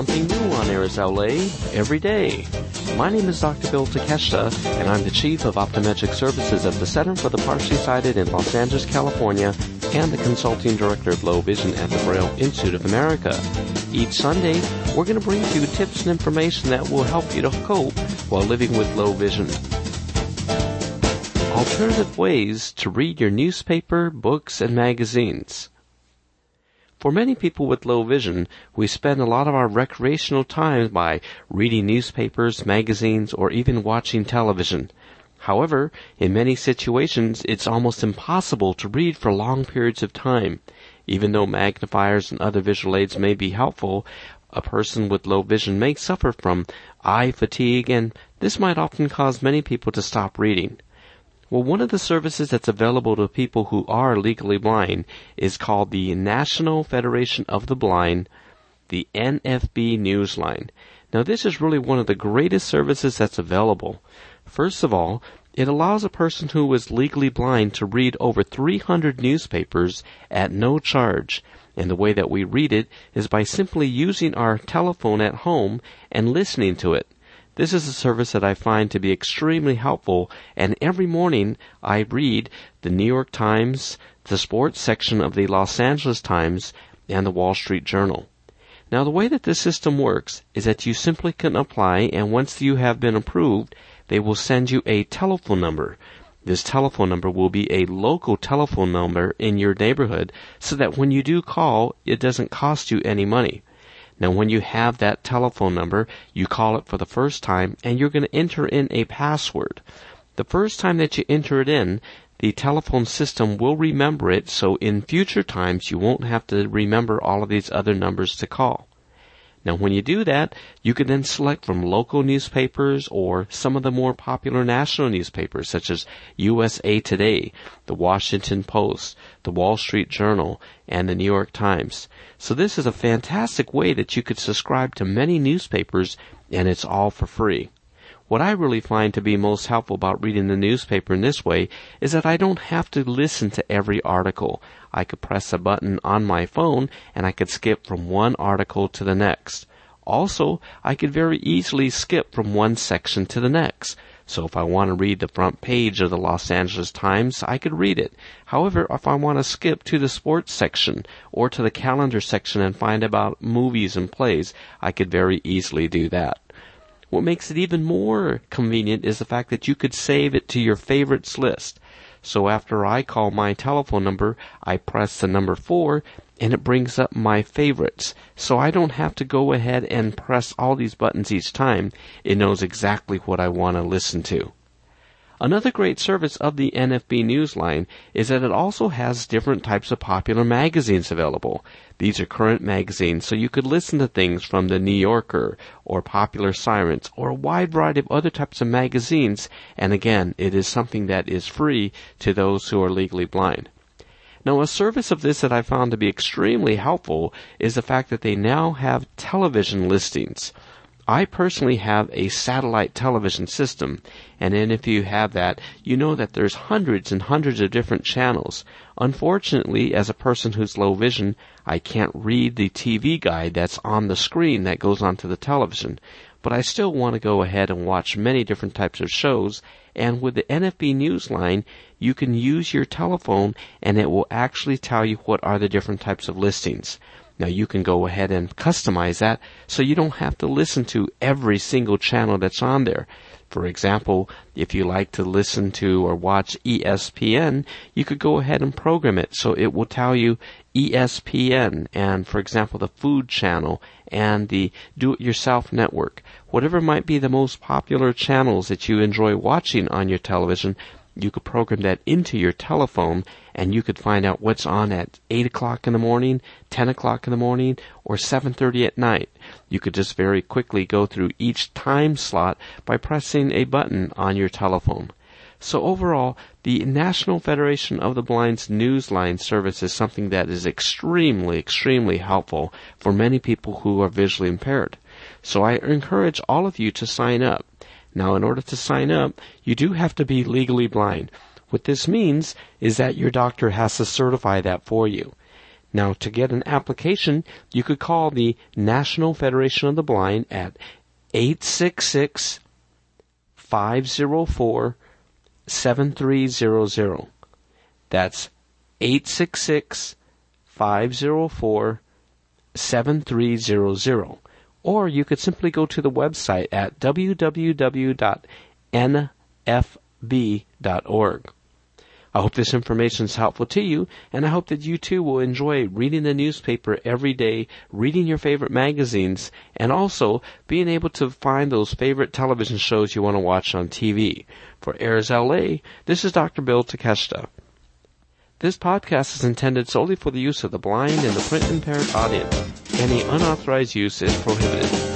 Something new on Airs LA every day. My name is Dr. Bill Takeshita, and I'm the Chief of Optometric Services at the Center for the Partially Sighted in Los Angeles, California, and the Consulting Director of Low Vision at the Braille Institute of America. Each Sunday, we're going to bring you tips and information that will help you to cope while living with low vision. Alternative ways to read your newspaper, books, and magazines. For many people with low vision, we spend a lot of our recreational time by reading newspapers, magazines, or even watching television. However, in many situations, it's almost impossible to read for long periods of time. Even though magnifiers and other visual aids may be helpful, a person with low vision may suffer from eye fatigue and this might often cause many people to stop reading. Well, one of the services that's available to people who are legally blind is called the National Federation of the Blind, the NFB Newsline. Now, this is really one of the greatest services that's available. First of all, it allows a person who is legally blind to read over 300 newspapers at no charge. And the way that we read it is by simply using our telephone at home and listening to it. This is a service that I find to be extremely helpful, and every morning I read the New York Times, the sports section of the Los Angeles Times, and the Wall Street Journal. Now the way that this system works is that you simply can apply and once you have been approved, they will send you a telephone number. This telephone number will be a local telephone number in your neighborhood so that when you do call, it doesn't cost you any money. Now when you have that telephone number, you call it for the first time and you're going to enter in a password. The first time that you enter it in, the telephone system will remember it so in future times you won't have to remember all of these other numbers to call. Now when you do that, you can then select from local newspapers or some of the more popular national newspapers such as USA Today, the Washington Post, the Wall Street Journal, and the New York Times. So this is a fantastic way that you could subscribe to many newspapers and it's all for free. What I really find to be most helpful about reading the newspaper in this way is that I don't have to listen to every article. I could press a button on my phone and I could skip from one article to the next. Also, I could very easily skip from one section to the next. So if I want to read the front page of the Los Angeles Times, I could read it. However, if I want to skip to the sports section or to the calendar section and find about movies and plays, I could very easily do that. What makes it even more convenient is the fact that you could save it to your favorites list. So after I call my telephone number, I press the number four and it brings up my favorites. So I don't have to go ahead and press all these buttons each time. It knows exactly what I want to listen to. Another great service of the NFB Newsline is that it also has different types of popular magazines available. These are current magazines, so you could listen to things from the New Yorker or Popular Science or a wide variety of other types of magazines, and again, it is something that is free to those who are legally blind. Now, a service of this that I found to be extremely helpful is the fact that they now have television listings. I personally have a satellite television system, and then if you have that, you know that there's hundreds and hundreds of different channels. Unfortunately, as a person who's low vision, I can't read the TV guide that's on the screen that goes onto the television. But I still want to go ahead and watch many different types of shows, and with the NFB Newsline, you can use your telephone and it will actually tell you what are the different types of listings. Now you can go ahead and customize that so you don't have to listen to every single channel that's on there. For example, if you like to listen to or watch ESPN, you could go ahead and program it so it will tell you ESPN and, for example, the Food Channel and the Do It Yourself Network. Whatever might be the most popular channels that you enjoy watching on your television, you could program that into your telephone and you could find out what's on at 8 o'clock in the morning, 10 o'clock in the morning, or 7.30 at night. You could just very quickly go through each time slot by pressing a button on your telephone. So overall, the National Federation of the Blind's Newsline service is something that is extremely, extremely helpful for many people who are visually impaired. So I encourage all of you to sign up. Now, in order to sign up, you do have to be legally blind. What this means is that your doctor has to certify that for you. Now, to get an application, you could call the National Federation of the Blind at 866 504 7300. That's 866 504 7300. Or you could simply go to the website at www.nfb.org. I hope this information is helpful to you, and I hope that you too will enjoy reading the newspaper every day, reading your favorite magazines, and also being able to find those favorite television shows you want to watch on TV. For Airs LA, this is Dr. Bill Takeshita. This podcast is intended solely for the use of the blind and the print impaired audience. Any unauthorized use is prohibited.